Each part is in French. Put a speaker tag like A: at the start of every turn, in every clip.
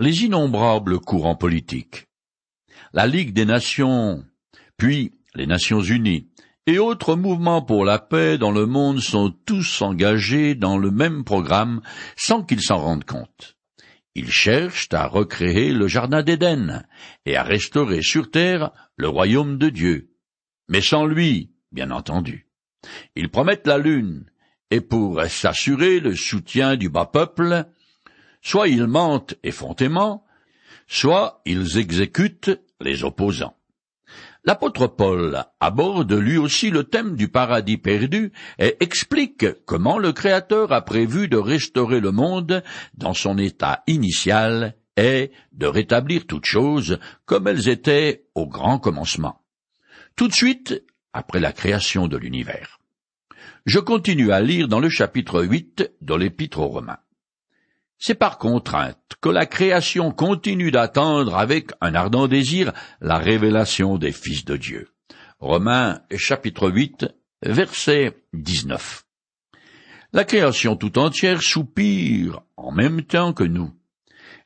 A: les innombrables courants politiques, la Ligue des Nations, puis les Nations Unies, et autres mouvements pour la paix dans le monde sont tous engagés dans le même programme sans qu'ils s'en rendent compte. Ils cherchent à recréer le Jardin d'Éden et à restaurer sur terre le royaume de Dieu. Mais sans lui, bien entendu. Ils promettent la lune, et pour s'assurer le soutien du bas peuple, soit ils mentent effrontément, soit ils exécutent les opposants. L'apôtre Paul aborde lui aussi le thème du paradis perdu et explique comment le Créateur a prévu de restaurer le monde dans son état initial et de rétablir toutes choses comme elles étaient au grand commencement. Tout de suite après la création de l'univers. Je continue à lire dans le chapitre 8 de l'Épître aux Romains. C'est par contrainte que la création continue d'attendre avec un ardent désir la révélation des fils de Dieu. Romains chapitre 8 verset 19. La création tout entière soupire en même temps que nous.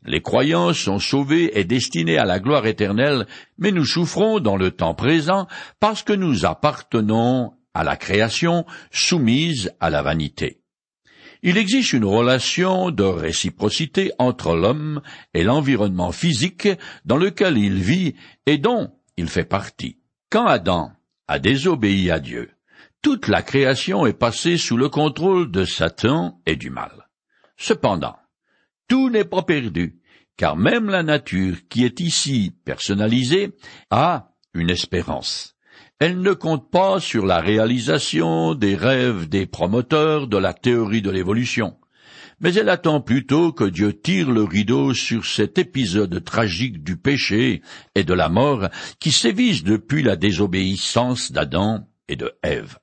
A: Les croyants sont sauvés et destinés à la gloire éternelle, mais nous souffrons dans le temps présent parce que nous appartenons à la création soumise à la vanité. Il existe une relation de réciprocité entre l'homme et l'environnement physique dans lequel il vit et dont il fait partie. Quand Adam a désobéi à Dieu, toute la création est passée sous le contrôle de Satan et du mal. Cependant, tout n'est pas perdu, car même la nature qui est ici personnalisée a une espérance. Elle ne compte pas sur la réalisation des rêves des promoteurs de la théorie de l'évolution, mais elle attend plutôt que Dieu tire le rideau sur cet épisode tragique du péché et de la mort qui sévissent depuis la désobéissance d'Adam et de Ève.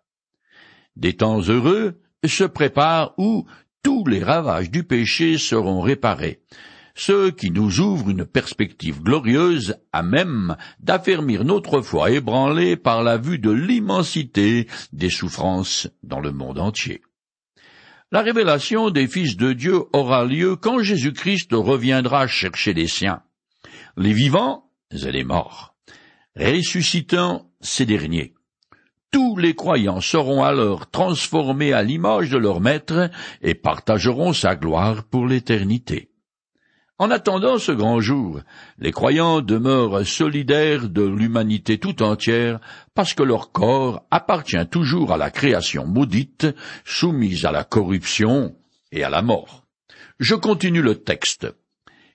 A: Des temps heureux se préparent où tous les ravages du péché seront réparés, ce qui nous ouvre une perspective glorieuse à même d'affermir notre foi ébranlée par la vue de l'immensité des souffrances dans le monde entier. La révélation des fils de Dieu aura lieu quand Jésus-Christ reviendra chercher les siens, les vivants et les morts, ressuscitant ces derniers. Tous les croyants seront alors transformés à l'image de leur Maître et partageront sa gloire pour l'éternité. En attendant ce grand jour, les croyants demeurent solidaires de l'humanité tout entière parce que leur corps appartient toujours à la création maudite, soumise à la corruption et à la mort. Je continue le texte.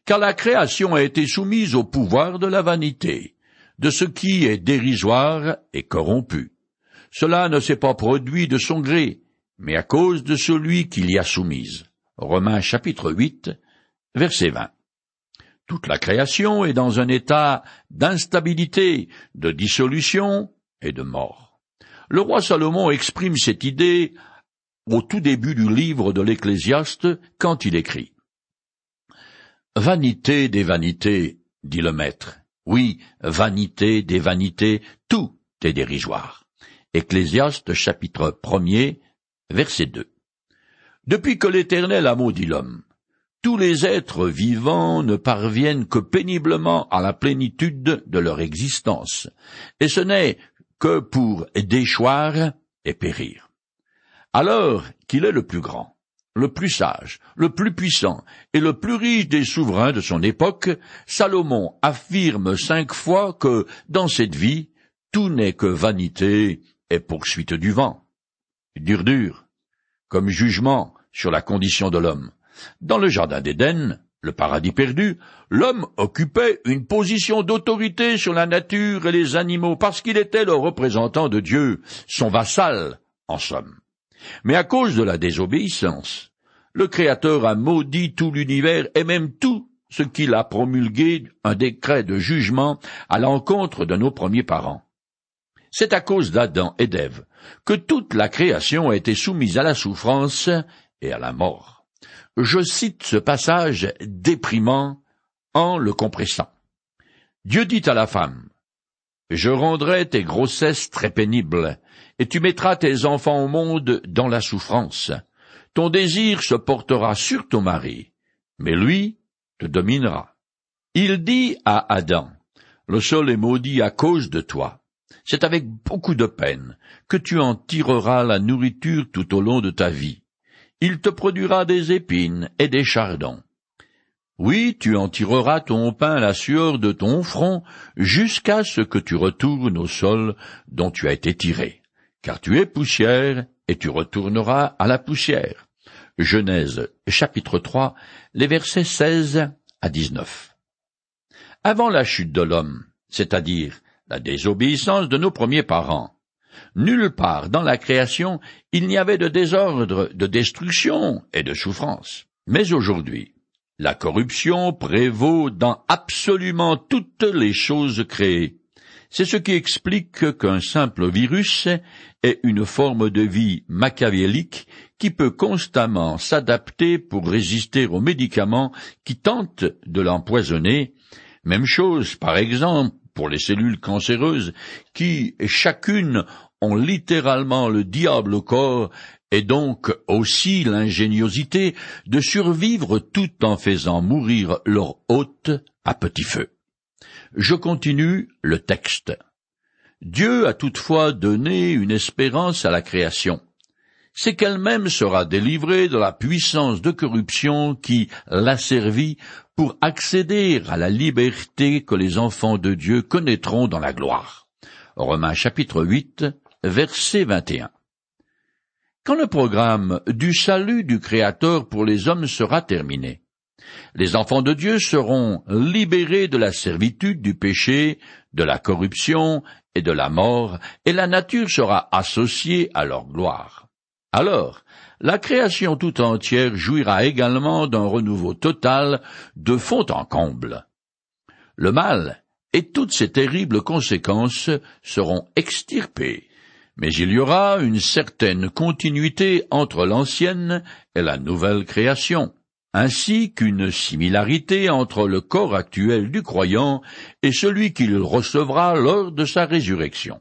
A: Car la création a été soumise au pouvoir de la vanité, de ce qui est dérisoire et corrompu. Cela ne s'est pas produit de son gré, mais à cause de celui qui l'y a soumise. Romains chapitre 8, verset 20. Toute la création est dans un état d'instabilité, de dissolution et de mort. Le roi Salomon exprime cette idée au tout début du livre de l'Ecclésiaste quand il écrit Vanité des vanités, dit le maître. Oui, vanité des vanités, tout est dérisoire. Ecclésiaste chapitre 1 verset 2. Depuis que l'Éternel a maudit l'homme, tous les êtres vivants ne parviennent que péniblement à la plénitude de leur existence, et ce n'est que pour déchoir et périr. Alors qu'il est le plus grand, le plus sage, le plus puissant et le plus riche des souverains de son époque, Salomon affirme cinq fois que, dans cette vie, tout n'est que vanité et poursuite du vent. Dur dur, comme jugement sur la condition de l'homme, dans le jardin d'Éden, le paradis perdu, l'homme occupait une position d'autorité sur la nature et les animaux parce qu'il était le représentant de Dieu, son vassal, en somme. Mais à cause de la désobéissance, le Créateur a maudit tout l'univers et même tout ce qu'il a promulgué un décret de jugement à l'encontre de nos premiers parents. C'est à cause d'Adam et d'Ève que toute la création a été soumise à la souffrance et à la mort je cite ce passage déprimant en le compressant. Dieu dit à la femme, Je rendrai tes grossesses très pénibles, et tu mettras tes enfants au monde dans la souffrance. Ton désir se portera sur ton mari, mais lui te dominera. Il dit à Adam, Le sol est maudit à cause de toi. C'est avec beaucoup de peine que tu en tireras la nourriture tout au long de ta vie. Il te produira des épines et des chardons. Oui, tu en tireras ton pain à la sueur de ton front, jusqu'à ce que tu retournes au sol dont tu as été tiré. Car tu es poussière, et tu retourneras à la poussière. Genèse chapitre 3, les versets 16 à 19. Avant la chute de l'homme, c'est-à-dire la désobéissance de nos premiers parents, nulle part dans la création il n'y avait de désordre, de destruction et de souffrance. Mais aujourd'hui, la corruption prévaut dans absolument toutes les choses créées. C'est ce qui explique qu'un simple virus est une forme de vie machiavélique qui peut constamment s'adapter pour résister aux médicaments qui tentent de l'empoisonner. Même chose, par exemple, pour les cellules cancéreuses qui, chacune, ont littéralement le diable au corps et donc aussi l'ingéniosité de survivre tout en faisant mourir leur hôte à petit feu. Je continue le texte. Dieu a toutefois donné une espérance à la création. C'est qu'elle-même sera délivrée de la puissance de corruption qui l'a servie pour accéder à la liberté que les enfants de Dieu connaîtront dans la gloire. Romains chapitre 8, verset 21. Quand le programme du salut du Créateur pour les hommes sera terminé, les enfants de Dieu seront libérés de la servitude du péché, de la corruption et de la mort, et la nature sera associée à leur gloire. Alors, la création tout entière jouira également d'un renouveau total de fond en comble. Le mal et toutes ses terribles conséquences seront extirpées mais il y aura une certaine continuité entre l'ancienne et la nouvelle création, ainsi qu'une similarité entre le corps actuel du croyant et celui qu'il recevra lors de sa résurrection.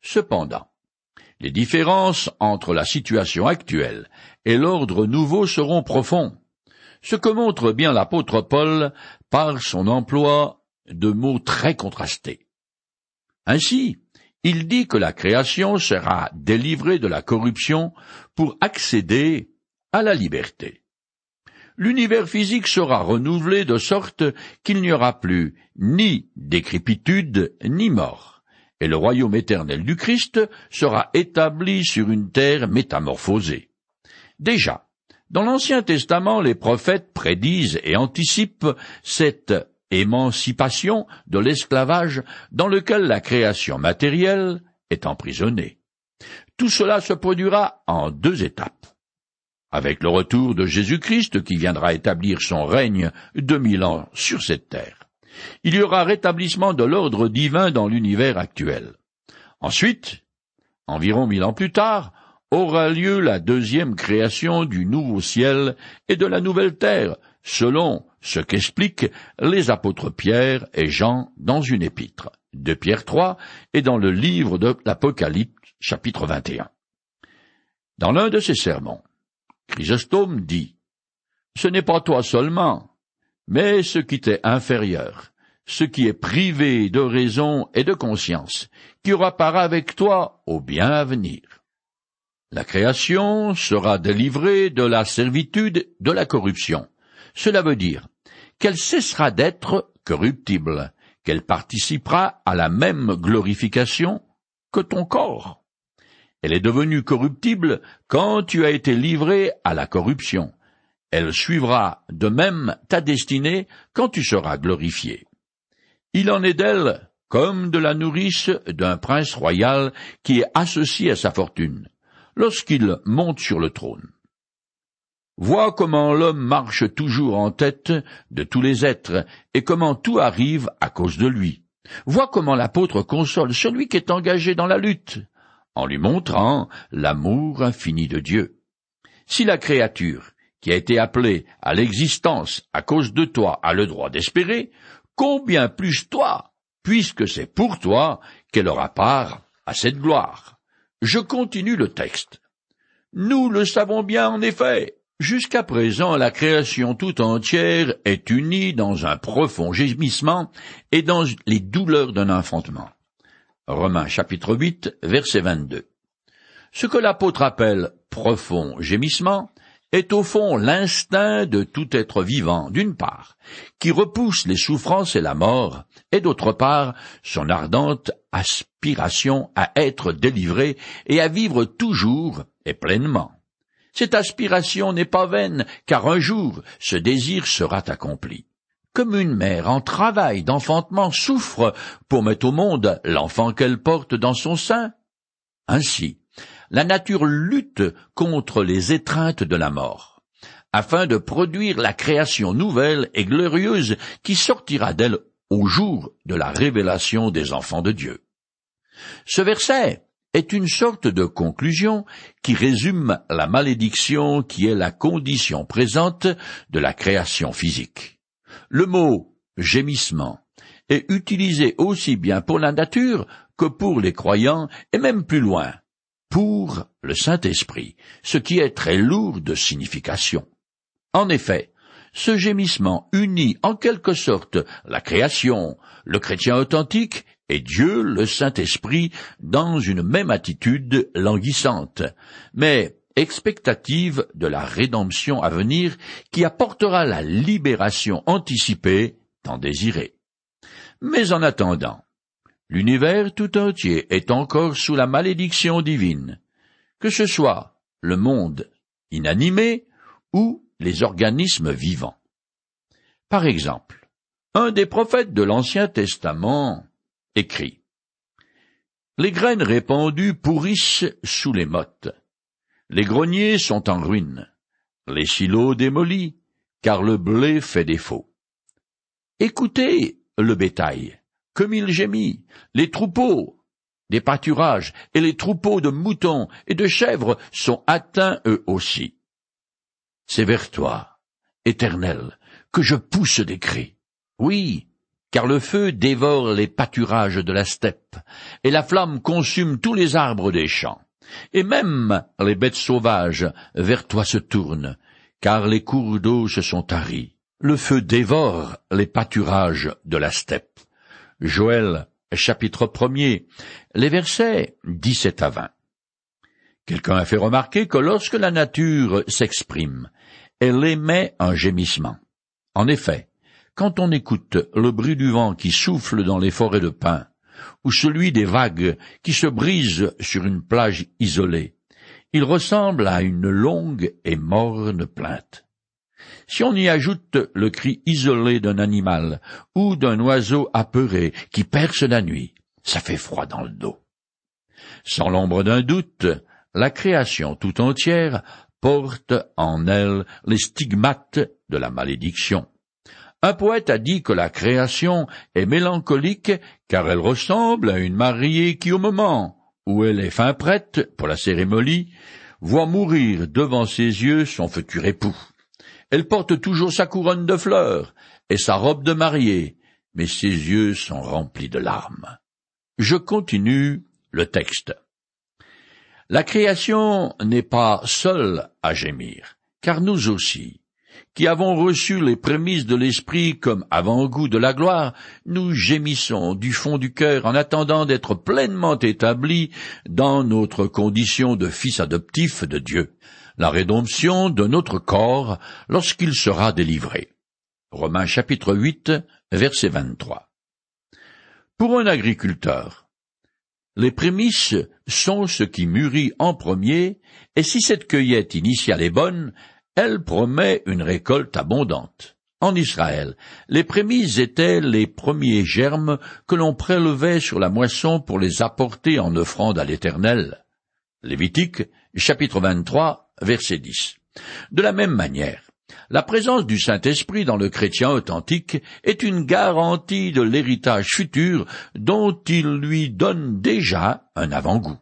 A: Cependant, les différences entre la situation actuelle et l'ordre nouveau seront profonds, ce que montre bien l'apôtre Paul par son emploi de mots très contrastés. Ainsi, il dit que la création sera délivrée de la corruption pour accéder à la liberté. L'univers physique sera renouvelé de sorte qu'il n'y aura plus ni décrépitude ni mort, et le royaume éternel du Christ sera établi sur une terre métamorphosée. Déjà, dans l'Ancien Testament, les prophètes prédisent et anticipent cette émancipation de l'esclavage dans lequel la création matérielle est emprisonnée. Tout cela se produira en deux étapes. Avec le retour de Jésus-Christ qui viendra établir son règne de mille ans sur cette terre, il y aura rétablissement de l'ordre divin dans l'univers actuel. Ensuite, environ mille ans plus tard, aura lieu la deuxième création du nouveau ciel et de la nouvelle terre, selon ce qu'expliquent les apôtres Pierre et Jean dans une épître, de Pierre 3 et dans le livre de l'Apocalypse chapitre 21. Dans l'un de ses sermons, Chrysostome dit, Ce n'est pas toi seulement, mais ce qui t'est inférieur, ce qui est privé de raison et de conscience, qui aura part avec toi au bien à venir. La création sera délivrée de la servitude de la corruption. Cela veut dire qu'elle cessera d'être corruptible, qu'elle participera à la même glorification que ton corps. Elle est devenue corruptible quand tu as été livré à la corruption. Elle suivra de même ta destinée quand tu seras glorifié. Il en est d'elle comme de la nourrice d'un prince royal qui est associé à sa fortune, lorsqu'il monte sur le trône. Vois comment l'homme marche toujours en tête de tous les êtres, et comment tout arrive à cause de lui. Vois comment l'apôtre console celui qui est engagé dans la lutte, en lui montrant l'amour infini de Dieu. Si la créature, qui a été appelée à l'existence à cause de toi, a le droit d'espérer, combien plus toi, puisque c'est pour toi qu'elle aura part à cette gloire. Je continue le texte. Nous le savons bien en effet, Jusqu'à présent, la création tout entière est unie dans un profond gémissement et dans les douleurs d'un enfantement. Romains chapitre 8, verset 22. Ce que l'apôtre appelle profond gémissement est au fond l'instinct de tout être vivant, d'une part, qui repousse les souffrances et la mort, et d'autre part, son ardente aspiration à être délivré et à vivre toujours et pleinement. Cette aspiration n'est pas vaine, car un jour ce désir sera accompli. Comme une mère en travail d'enfantement souffre pour mettre au monde l'enfant qu'elle porte dans son sein. Ainsi, la nature lutte contre les étreintes de la mort, afin de produire la création nouvelle et glorieuse qui sortira d'elle au jour de la révélation des enfants de Dieu. Ce verset est une sorte de conclusion qui résume la malédiction qui est la condition présente de la création physique. Le mot gémissement est utilisé aussi bien pour la nature que pour les croyants et même plus loin, pour le Saint-Esprit, ce qui est très lourd de signification. En effet, ce gémissement unit en quelque sorte la création, le chrétien authentique et Dieu le Saint-Esprit dans une même attitude languissante, mais expectative de la rédemption à venir qui apportera la libération anticipée tant désirée. Mais en attendant, l'univers tout entier est encore sous la malédiction divine, que ce soit le monde inanimé ou les organismes vivants. Par exemple, un des prophètes de l'Ancien Testament écrit Les graines répandues pourrissent sous les mottes. Les greniers sont en ruine. Les silos démolis, car le blé fait défaut. Écoutez le bétail, comme il gémit, les troupeaux, des pâturages et les troupeaux de moutons et de chèvres sont atteints eux aussi. C'est vers toi, éternel, que je pousse des cris. Oui, car le feu dévore les pâturages de la steppe, et la flamme consume tous les arbres des champs. Et même les bêtes sauvages vers toi se tournent, car les cours d'eau se sont taris. Le feu dévore les pâturages de la steppe. Joël, chapitre 1 les versets 17 à 20. Quelqu'un a fait remarquer que lorsque la nature s'exprime, elle émet un gémissement. En effet, quand on écoute le bruit du vent qui souffle dans les forêts de pins, ou celui des vagues qui se brisent sur une plage isolée, il ressemble à une longue et morne plainte. Si on y ajoute le cri isolé d'un animal ou d'un oiseau apeuré qui perce la nuit, ça fait froid dans le dos. Sans l'ombre d'un doute, la création tout entière porte en elle les stigmates de la malédiction. Un poète a dit que la création est mélancolique car elle ressemble à une mariée qui, au moment où elle est fin prête pour la cérémonie, voit mourir devant ses yeux son futur époux. Elle porte toujours sa couronne de fleurs et sa robe de mariée, mais ses yeux sont remplis de larmes. Je continue le texte. La création n'est pas seule à gémir, car nous aussi, qui avons reçu les prémices de l'Esprit comme avant-goût de la gloire, nous gémissons du fond du cœur en attendant d'être pleinement établis dans notre condition de fils adoptifs de Dieu, la rédemption de notre corps lorsqu'il sera délivré. Romains chapitre 8, verset 23. Pour un agriculteur, les prémices sont ce qui mûrit en premier, et si cette cueillette initiale est bonne, elle promet une récolte abondante. En Israël, les prémices étaient les premiers germes que l'on prélevait sur la moisson pour les apporter en offrande à l'Éternel. Lévitique, chapitre 23, verset 10. De la même manière, la présence du Saint-Esprit dans le chrétien authentique est une garantie de l'héritage futur dont il lui donne déjà un avant-goût.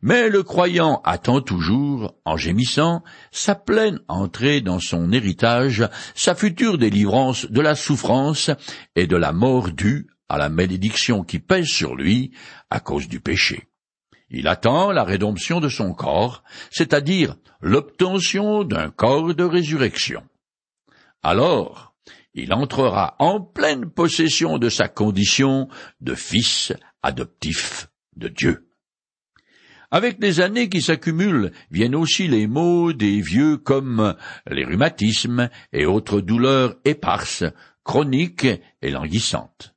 A: Mais le croyant attend toujours, en gémissant, sa pleine entrée dans son héritage, sa future délivrance de la souffrance et de la mort due à la malédiction qui pèse sur lui à cause du péché. Il attend la rédemption de son corps, c'est-à-dire l'obtention d'un corps de résurrection. Alors, il entrera en pleine possession de sa condition de fils adoptif de Dieu. Avec les années qui s'accumulent viennent aussi les maux des vieux comme les rhumatismes et autres douleurs éparses, chroniques et languissantes.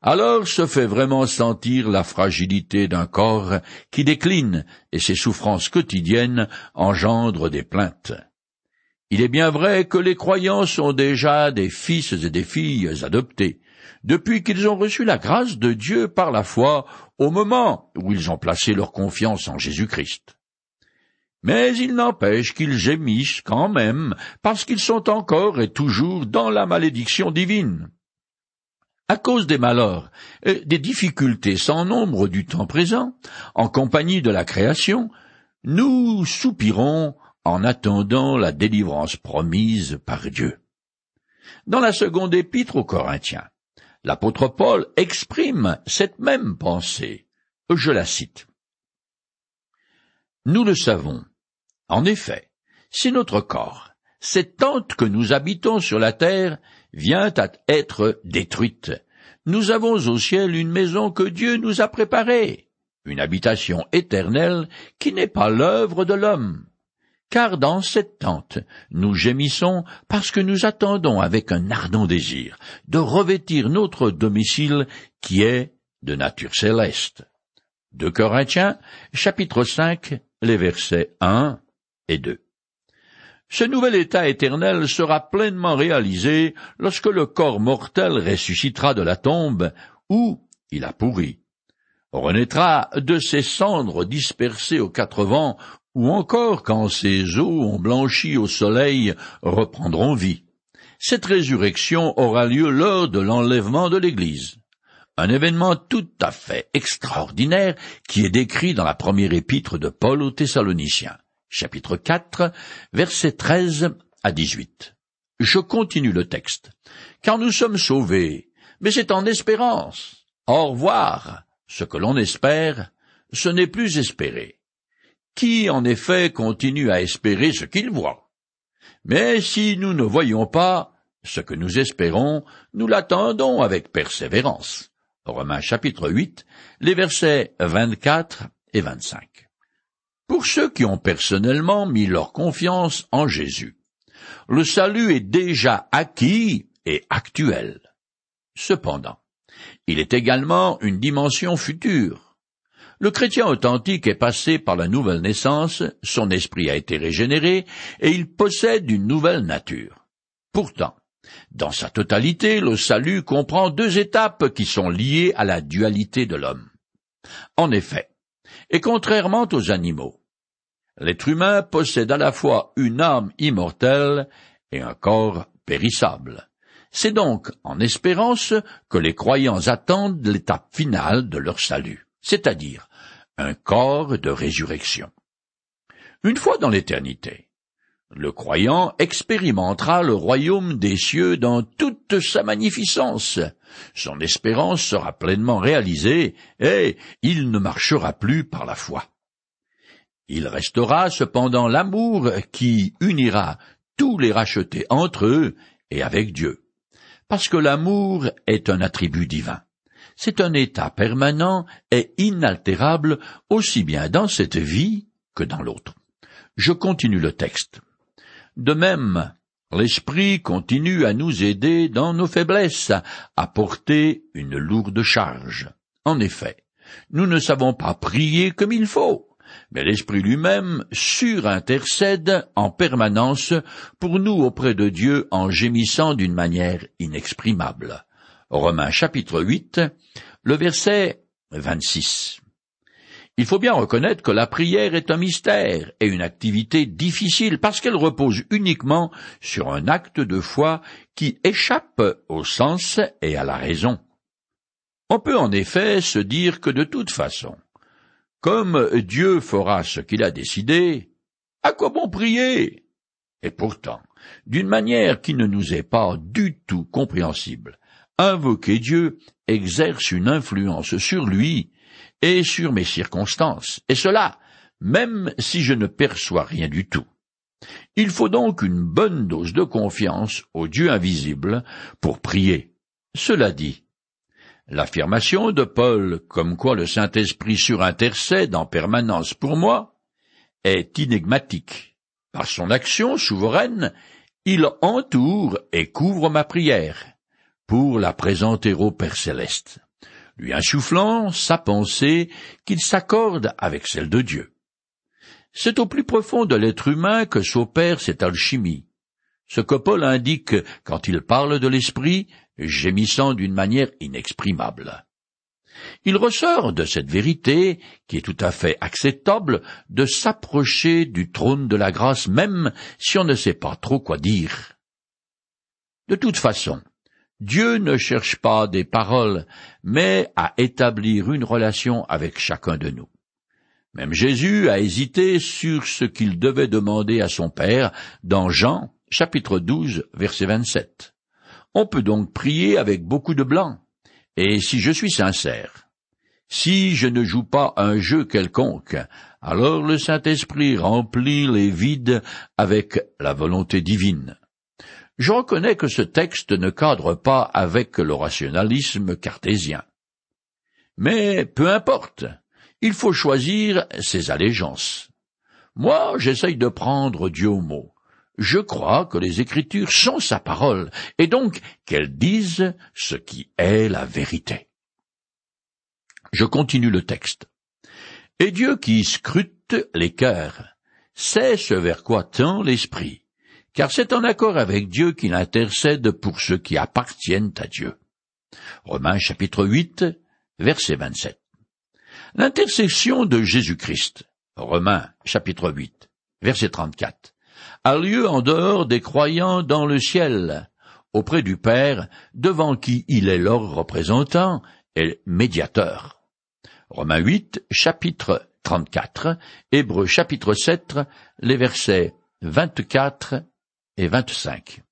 A: Alors se fait vraiment sentir la fragilité d'un corps qui décline et ses souffrances quotidiennes engendrent des plaintes. Il est bien vrai que les croyants sont déjà des fils et des filles adoptés, depuis qu'ils ont reçu la grâce de Dieu par la foi au moment où ils ont placé leur confiance en Jésus-Christ. Mais il n'empêche qu'ils gémissent quand même, parce qu'ils sont encore et toujours dans la malédiction divine. À cause des malheurs et des difficultés sans nombre du temps présent, en compagnie de la création, nous soupirons en attendant la délivrance promise par Dieu. Dans la seconde épître aux Corinthiens, L'apôtre Paul exprime cette même pensée. Je la cite. Nous le savons. En effet, si notre corps, cette tente que nous habitons sur la terre, vient à être détruite, nous avons au ciel une maison que Dieu nous a préparée, une habitation éternelle qui n'est pas l'œuvre de l'homme car dans cette tente nous gémissons parce que nous attendons avec un ardent désir de revêtir notre domicile qui est de nature céleste. De Corinthiens, chapitre 5, les versets 1 et 2. Ce nouvel état éternel sera pleinement réalisé lorsque le corps mortel ressuscitera de la tombe où il a pourri, renaîtra de ses cendres dispersées aux quatre vents ou encore quand ces eaux ont blanchi au soleil reprendront vie. Cette résurrection aura lieu lors de l'enlèvement de l'Église. Un événement tout à fait extraordinaire qui est décrit dans la première épître de Paul aux Thessaloniciens, chapitre 4, versets 13 à 18. Je continue le texte. Car nous sommes sauvés, mais c'est en espérance. Au revoir. Ce que l'on espère, ce n'est plus espéré qui en effet continue à espérer ce qu'il voit. Mais si nous ne voyons pas ce que nous espérons, nous l'attendons avec persévérance. Romains chapitre 8, les versets 24 et 25. Pour ceux qui ont personnellement mis leur confiance en Jésus, le salut est déjà acquis et actuel. Cependant, il est également une dimension future le chrétien authentique est passé par la nouvelle naissance, son esprit a été régénéré, et il possède une nouvelle nature. Pourtant, dans sa totalité, le salut comprend deux étapes qui sont liées à la dualité de l'homme. En effet, et contrairement aux animaux, l'être humain possède à la fois une âme immortelle et un corps périssable. C'est donc en espérance que les croyants attendent l'étape finale de leur salut c'est-à-dire un corps de résurrection. Une fois dans l'éternité, le croyant expérimentera le royaume des cieux dans toute sa magnificence. Son espérance sera pleinement réalisée et il ne marchera plus par la foi. Il restera cependant l'amour qui unira tous les rachetés entre eux et avec Dieu. Parce que l'amour est un attribut divin c'est un état permanent et inaltérable aussi bien dans cette vie que dans l'autre. Je continue le texte. De même, l'Esprit continue à nous aider dans nos faiblesses, à porter une lourde charge. En effet, nous ne savons pas prier comme il faut, mais l'Esprit lui-même surintercède en permanence pour nous auprès de Dieu en gémissant d'une manière inexprimable. Romains chapitre 8, le verset 26. Il faut bien reconnaître que la prière est un mystère et une activité difficile parce qu'elle repose uniquement sur un acte de foi qui échappe au sens et à la raison. On peut en effet se dire que de toute façon, comme Dieu fera ce qu'il a décidé, à quoi bon prier? Et pourtant, d'une manière qui ne nous est pas du tout compréhensible, invoquer Dieu exerce une influence sur lui et sur mes circonstances, et cela même si je ne perçois rien du tout. Il faut donc une bonne dose de confiance au Dieu invisible pour prier. Cela dit, l'affirmation de Paul comme quoi le Saint-Esprit surintercède en permanence pour moi est énigmatique. Par son action souveraine, il entoure et couvre ma prière pour la présenter au Père céleste, lui insufflant sa pensée qu'il s'accorde avec celle de Dieu. C'est au plus profond de l'être humain que s'opère cette alchimie. Ce que Paul indique quand il parle de l'esprit, gémissant d'une manière inexprimable. Il ressort de cette vérité, qui est tout à fait acceptable, de s'approcher du trône de la grâce même si on ne sait pas trop quoi dire. De toute façon, Dieu ne cherche pas des paroles, mais à établir une relation avec chacun de nous. Même Jésus a hésité sur ce qu'il devait demander à son Père dans Jean chapitre 12 verset 27. On peut donc prier avec beaucoup de blanc. Et si je suis sincère, si je ne joue pas un jeu quelconque, alors le Saint-Esprit remplit les vides avec la volonté divine. Je reconnais que ce texte ne cadre pas avec le rationalisme cartésien. Mais peu importe, il faut choisir ses allégeances. Moi, j'essaye de prendre Dieu au mot. Je crois que les Écritures sont sa parole, et donc qu'elles disent ce qui est la vérité. Je continue le texte. Et Dieu qui scrute les cœurs sait ce vers quoi tend l'esprit, car c'est en accord avec Dieu qu'il intercède pour ceux qui appartiennent à Dieu. Romains chapitre 8, verset 27. L'intercession de Jésus-Christ, Romains chapitre 8, verset 34, a lieu en dehors des croyants dans le ciel, auprès du Père, devant qui il est leur représentant et médiateur. Romains 8, chapitre 34, Hébreux chapitre 7, les versets 24 et 25.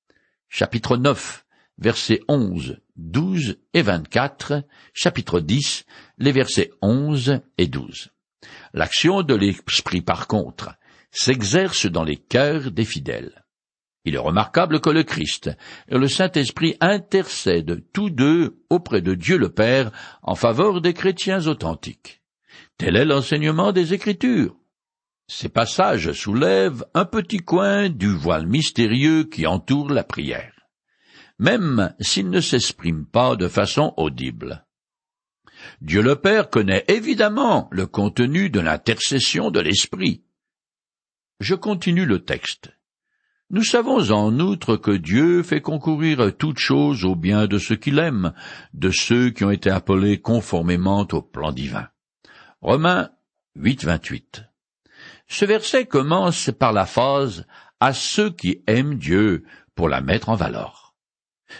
A: Chapitre 9, versets 11, 12 et 24, chapitre 10, les versets 11 et 12. L'action de l'Esprit, par contre, s'exerce dans les cœurs des fidèles. Il est remarquable que le Christ et le Saint-Esprit intercèdent tous deux auprès de Dieu le Père en faveur des chrétiens authentiques. Tel est l'enseignement des Écritures. Ces passages soulèvent un petit coin du voile mystérieux qui entoure la prière même s'il ne s'exprime pas de façon audible. Dieu le Père connaît évidemment le contenu de l'intercession de l'Esprit. Je continue le texte. Nous savons en outre que Dieu fait concourir toutes choses au bien de ceux qu'il aime, de ceux qui ont été appelés conformément au plan divin. Romains 8, 28. Ce verset commence par la phrase à ceux qui aiment Dieu pour la mettre en valeur.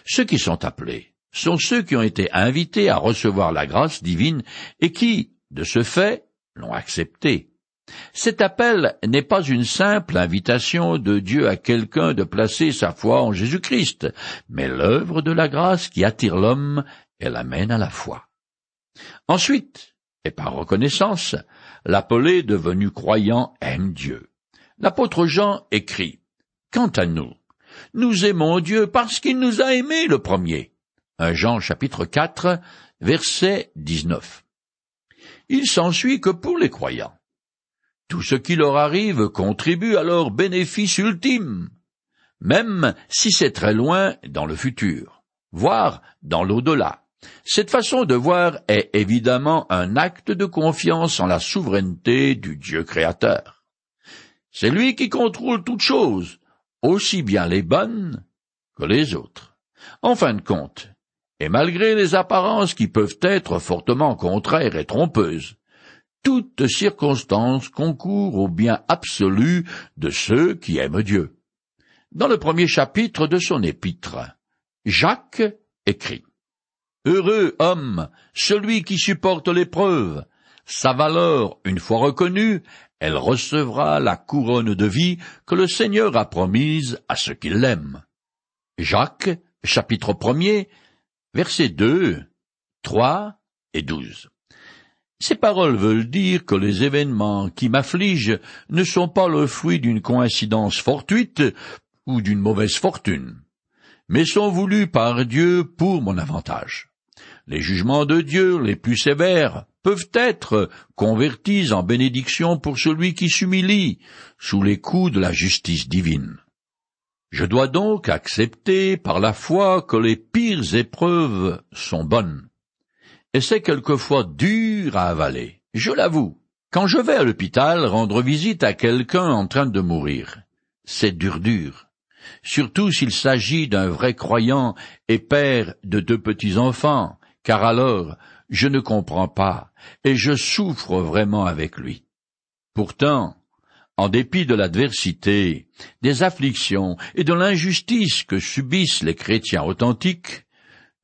A: Ceux qui sont appelés sont ceux qui ont été invités à recevoir la grâce divine et qui, de ce fait, l'ont accepté. Cet appel n'est pas une simple invitation de Dieu à quelqu'un de placer sa foi en Jésus-Christ, mais l'œuvre de la grâce qui attire l'homme et l'amène à la foi. Ensuite, et par reconnaissance, l'appelé devenu croyant aime Dieu. L'apôtre Jean écrit, Quant à nous, nous aimons Dieu parce qu'il nous a aimés le premier. Un Jean chapitre 4, verset 19. Il s'ensuit que pour les croyants, tout ce qui leur arrive contribue à leur bénéfice ultime, même si c'est très loin dans le futur, voire dans l'au-delà. Cette façon de voir est évidemment un acte de confiance en la souveraineté du Dieu créateur. C'est lui qui contrôle toutes choses, aussi bien les bonnes que les autres. En fin de compte, et malgré les apparences qui peuvent être fortement contraires et trompeuses, toute circonstance concourt au bien absolu de ceux qui aiment Dieu. Dans le premier chapitre de son épître, Jacques écrit Heureux homme, celui qui supporte l'épreuve, sa valeur, une fois reconnue, elle recevra la couronne de vie que le Seigneur a promise à ceux qui l'aiment. Jacques, chapitre 1 versets 2, 3 et 12. Ces paroles veulent dire que les événements qui m'affligent ne sont pas le fruit d'une coïncidence fortuite ou d'une mauvaise fortune, mais sont voulus par Dieu pour mon avantage. Les jugements de Dieu les plus sévères peuvent être convertis en bénédiction pour celui qui s'humilie sous les coups de la justice divine. Je dois donc accepter par la foi que les pires épreuves sont bonnes. Et c'est quelquefois dur à avaler, je l'avoue. Quand je vais à l'hôpital rendre visite à quelqu'un en train de mourir, c'est dur dur. Surtout s'il s'agit d'un vrai croyant et père de deux petits-enfants, car alors je ne comprends pas, et je souffre vraiment avec lui. Pourtant, en dépit de l'adversité, des afflictions et de l'injustice que subissent les chrétiens authentiques,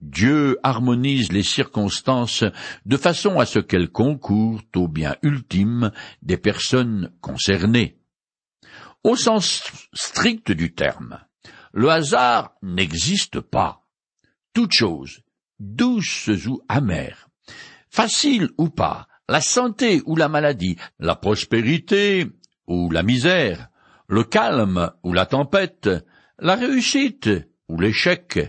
A: Dieu harmonise les circonstances de façon à ce qu'elles concourent au bien ultime des personnes concernées. Au sens strict du terme, le hasard n'existe pas. Toute chose, douce ou amère, facile ou pas, la santé ou la maladie, la prospérité ou la misère, le calme ou la tempête, la réussite ou l'échec,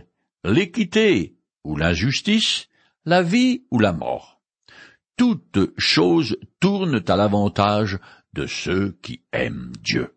A: l'équité ou l'injustice, la vie ou la mort. Toutes choses tournent à l'avantage de ceux qui aiment Dieu.